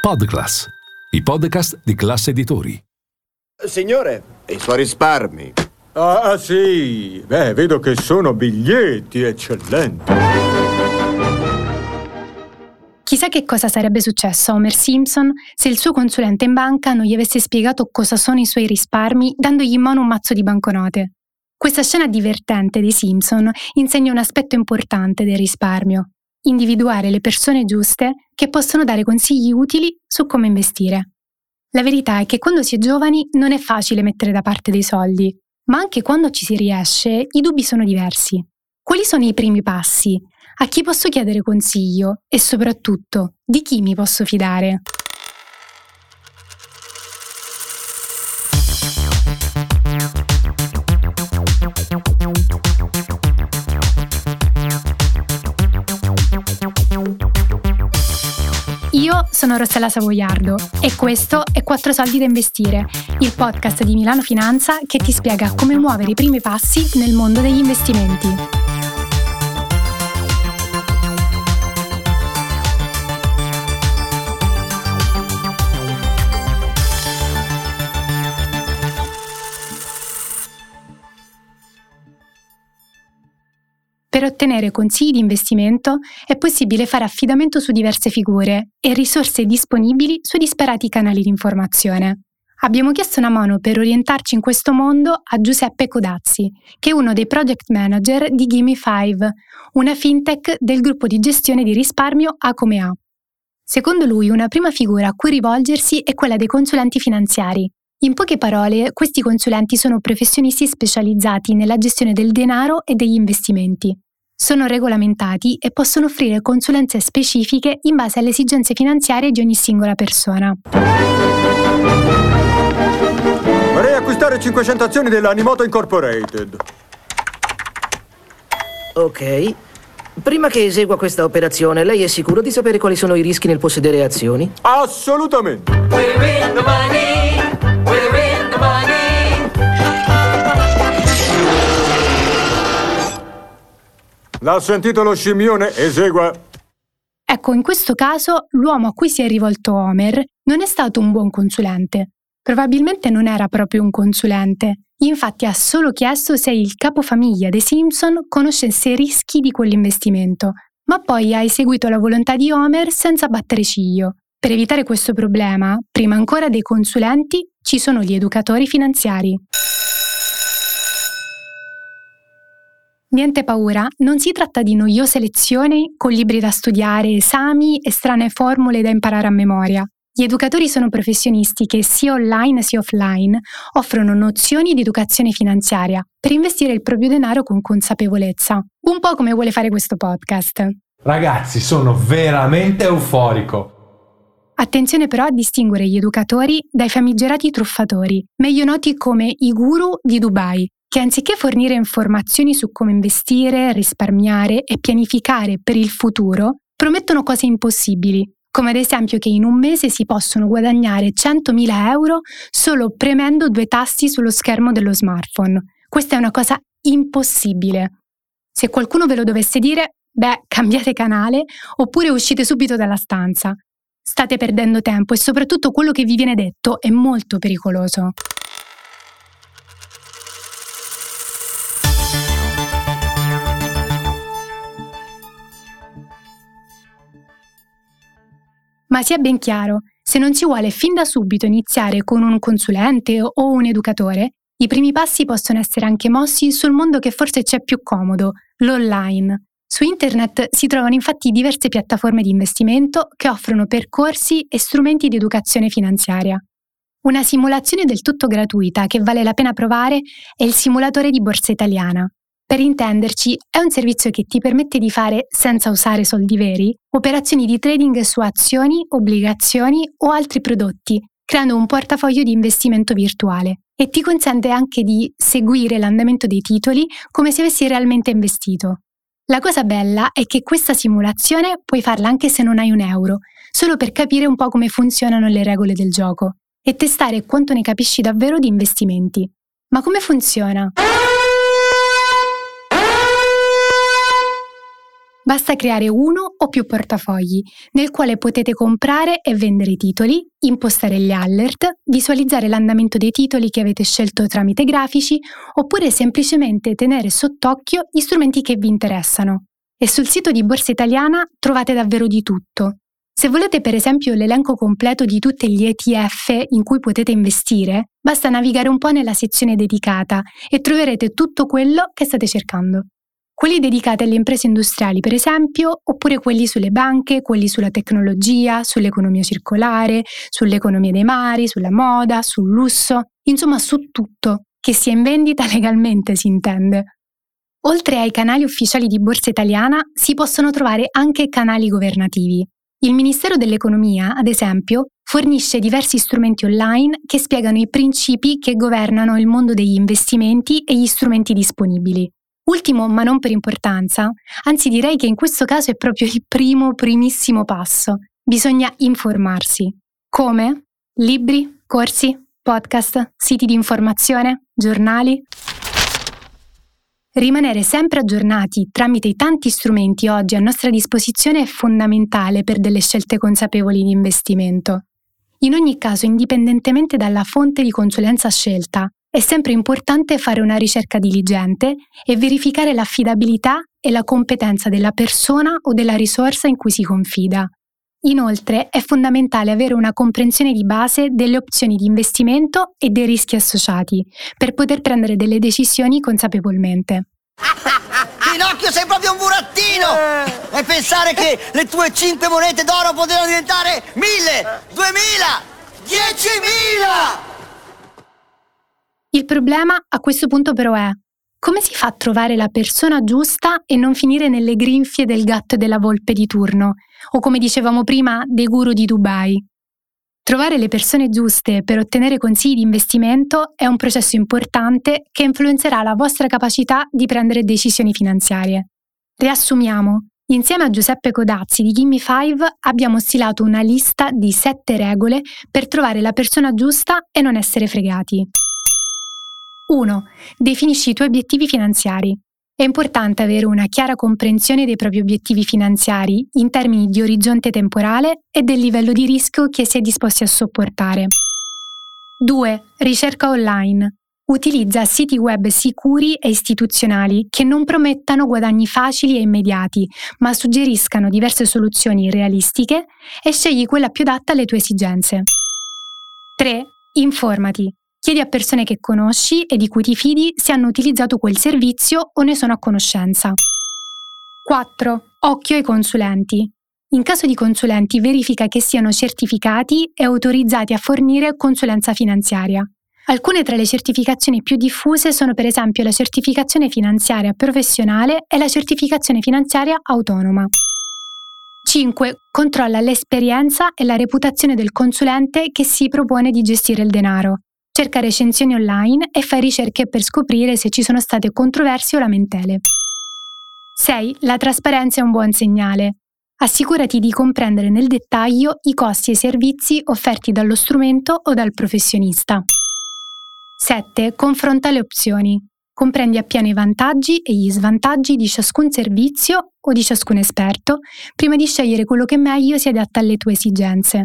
Podclass, i podcast di classe editori. Signore, i suoi risparmi. Ah, sì, beh, vedo che sono biglietti eccellenti. Chissà che cosa sarebbe successo a Homer Simpson se il suo consulente in banca non gli avesse spiegato cosa sono i suoi risparmi dandogli in mano un mazzo di banconote. Questa scena divertente dei Simpson insegna un aspetto importante del risparmio, individuare le persone giuste che possono dare consigli utili su come investire. La verità è che quando si è giovani non è facile mettere da parte dei soldi, ma anche quando ci si riesce i dubbi sono diversi. Quali sono i primi passi? A chi posso chiedere consiglio? E soprattutto, di chi mi posso fidare? Rossella Savoiardo e questo è Quattro soldi da investire, il podcast di Milano Finanza che ti spiega come muovere i primi passi nel mondo degli investimenti. Per ottenere consigli di investimento è possibile fare affidamento su diverse figure e risorse disponibili su disperati canali di informazione. Abbiamo chiesto una mano per orientarci in questo mondo a Giuseppe Codazzi, che è uno dei project manager di Gimme5, una fintech del gruppo di gestione di risparmio A come A. Secondo lui, una prima figura a cui rivolgersi è quella dei consulenti finanziari. In poche parole, questi consulenti sono professionisti specializzati nella gestione del denaro e degli investimenti. Sono regolamentati e possono offrire consulenze specifiche in base alle esigenze finanziarie di ogni singola persona. Vorrei acquistare 500 azioni dell'Animoto Incorporated. Ok. Prima che esegua questa operazione, lei è sicuro di sapere quali sono i rischi nel possedere azioni? Assolutamente. L'ha sentito lo scimmione? Esegua. Ecco, in questo caso l'uomo a cui si è rivolto Homer non è stato un buon consulente. Probabilmente non era proprio un consulente. Infatti ha solo chiesto se il capofamiglia dei Simpson conoscesse i rischi di quell'investimento, ma poi ha eseguito la volontà di Homer senza battere ciglio. Per evitare questo problema, prima ancora dei consulenti, ci sono gli educatori finanziari. Niente paura, non si tratta di noiose lezioni con libri da studiare, esami e strane formule da imparare a memoria. Gli educatori sono professionisti che sia online sia offline offrono nozioni di educazione finanziaria per investire il proprio denaro con consapevolezza, un po' come vuole fare questo podcast. Ragazzi, sono veramente euforico. Attenzione però a distinguere gli educatori dai famigerati truffatori, meglio noti come i guru di Dubai, che anziché fornire informazioni su come investire, risparmiare e pianificare per il futuro, promettono cose impossibili, come ad esempio che in un mese si possono guadagnare 100.000 euro solo premendo due tasti sullo schermo dello smartphone. Questa è una cosa impossibile. Se qualcuno ve lo dovesse dire, beh, cambiate canale oppure uscite subito dalla stanza. State perdendo tempo e soprattutto quello che vi viene detto è molto pericoloso. Ma sia ben chiaro, se non si vuole fin da subito iniziare con un consulente o un educatore, i primi passi possono essere anche mossi sul mondo che forse c'è più comodo, l'online. Su internet si trovano infatti diverse piattaforme di investimento che offrono percorsi e strumenti di educazione finanziaria. Una simulazione del tutto gratuita che vale la pena provare è il simulatore di borsa italiana. Per intenderci, è un servizio che ti permette di fare, senza usare soldi veri, operazioni di trading su azioni, obbligazioni o altri prodotti, creando un portafoglio di investimento virtuale e ti consente anche di seguire l'andamento dei titoli come se avessi realmente investito. La cosa bella è che questa simulazione puoi farla anche se non hai un euro, solo per capire un po' come funzionano le regole del gioco e testare quanto ne capisci davvero di investimenti. Ma come funziona? Basta creare uno o più portafogli, nel quale potete comprare e vendere titoli, impostare gli alert, visualizzare l'andamento dei titoli che avete scelto tramite grafici, oppure semplicemente tenere sott'occhio gli strumenti che vi interessano. E sul sito di Borsa Italiana trovate davvero di tutto. Se volete per esempio l'elenco completo di tutti gli ETF in cui potete investire, basta navigare un po' nella sezione dedicata e troverete tutto quello che state cercando quelli dedicati alle imprese industriali, per esempio, oppure quelli sulle banche, quelli sulla tecnologia, sull'economia circolare, sull'economia dei mari, sulla moda, sul lusso, insomma su tutto, che sia in vendita legalmente si intende. Oltre ai canali ufficiali di Borsa Italiana si possono trovare anche canali governativi. Il Ministero dell'Economia, ad esempio, fornisce diversi strumenti online che spiegano i principi che governano il mondo degli investimenti e gli strumenti disponibili. Ultimo, ma non per importanza, anzi direi che in questo caso è proprio il primo, primissimo passo. Bisogna informarsi. Come? Libri, corsi, podcast, siti di informazione, giornali? Rimanere sempre aggiornati tramite i tanti strumenti oggi a nostra disposizione è fondamentale per delle scelte consapevoli di investimento. In ogni caso, indipendentemente dalla fonte di consulenza scelta, è sempre importante fare una ricerca diligente e verificare l'affidabilità e la competenza della persona o della risorsa in cui si confida. Inoltre è fondamentale avere una comprensione di base delle opzioni di investimento e dei rischi associati per poter prendere delle decisioni consapevolmente. Pinocchio sei proprio un burattino! E pensare che le tue 5 monete d'oro potevano diventare 1000, 2000, 10.000! Il problema a questo punto però è come si fa a trovare la persona giusta e non finire nelle grinfie del gatto e della volpe di turno, o come dicevamo prima, dei guru di Dubai? Trovare le persone giuste per ottenere consigli di investimento è un processo importante che influenzerà la vostra capacità di prendere decisioni finanziarie. Riassumiamo. Insieme a Giuseppe Codazzi di Gimme5 abbiamo stilato una lista di sette regole per trovare la persona giusta e non essere fregati. 1. Definisci i tuoi obiettivi finanziari. È importante avere una chiara comprensione dei propri obiettivi finanziari in termini di orizzonte temporale e del livello di rischio che si è disposti a sopportare. 2. Ricerca online. Utilizza siti web sicuri e istituzionali che non promettano guadagni facili e immediati, ma suggeriscano diverse soluzioni realistiche e scegli quella più adatta alle tue esigenze. 3. Informati. Chiedi a persone che conosci e di cui ti fidi se hanno utilizzato quel servizio o ne sono a conoscenza. 4. Occhio ai consulenti. In caso di consulenti verifica che siano certificati e autorizzati a fornire consulenza finanziaria. Alcune tra le certificazioni più diffuse sono per esempio la certificazione finanziaria professionale e la certificazione finanziaria autonoma. 5. Controlla l'esperienza e la reputazione del consulente che si propone di gestire il denaro cerca recensioni online e fai ricerche per scoprire se ci sono state controversie o lamentele. 6. La trasparenza è un buon segnale. Assicurati di comprendere nel dettaglio i costi e i servizi offerti dallo strumento o dal professionista. 7. Confronta le opzioni. Comprendi appieno i vantaggi e gli svantaggi di ciascun servizio o di ciascun esperto prima di scegliere quello che meglio si adatta alle tue esigenze.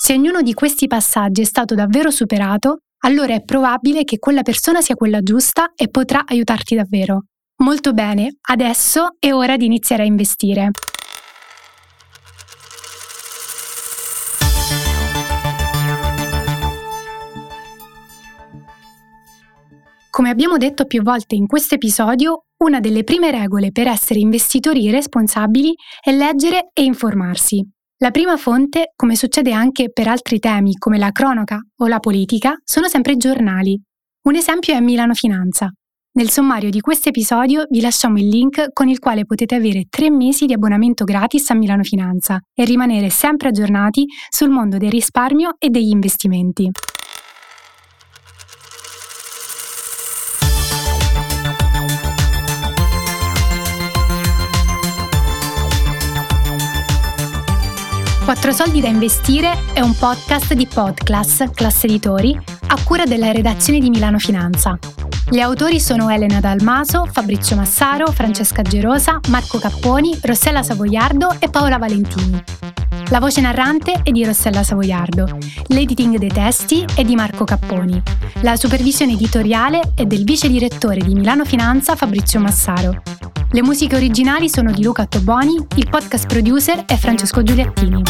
Se ognuno di questi passaggi è stato davvero superato, allora è probabile che quella persona sia quella giusta e potrà aiutarti davvero. Molto bene, adesso è ora di iniziare a investire. Come abbiamo detto più volte in questo episodio, una delle prime regole per essere investitori responsabili è leggere e informarsi. La prima fonte, come succede anche per altri temi come la cronaca o la politica, sono sempre i giornali. Un esempio è Milano Finanza. Nel sommario di questo episodio vi lasciamo il link con il quale potete avere tre mesi di abbonamento gratis a Milano Finanza e rimanere sempre aggiornati sul mondo del risparmio e degli investimenti. Quattro soldi da investire è un podcast di Podclass, classe editori, a cura della redazione di Milano Finanza. Gli autori sono Elena Dalmaso, Fabrizio Massaro, Francesca Gerosa, Marco Capponi, Rossella Savoiardo e Paola Valentini. La voce narrante è di Rossella Savoiardo, l'editing dei testi è di Marco Capponi, la supervisione editoriale è del vice direttore di Milano Finanza Fabrizio Massaro. Le musiche originali sono di Luca Toboni, il podcast producer è Francesco Giuliattini.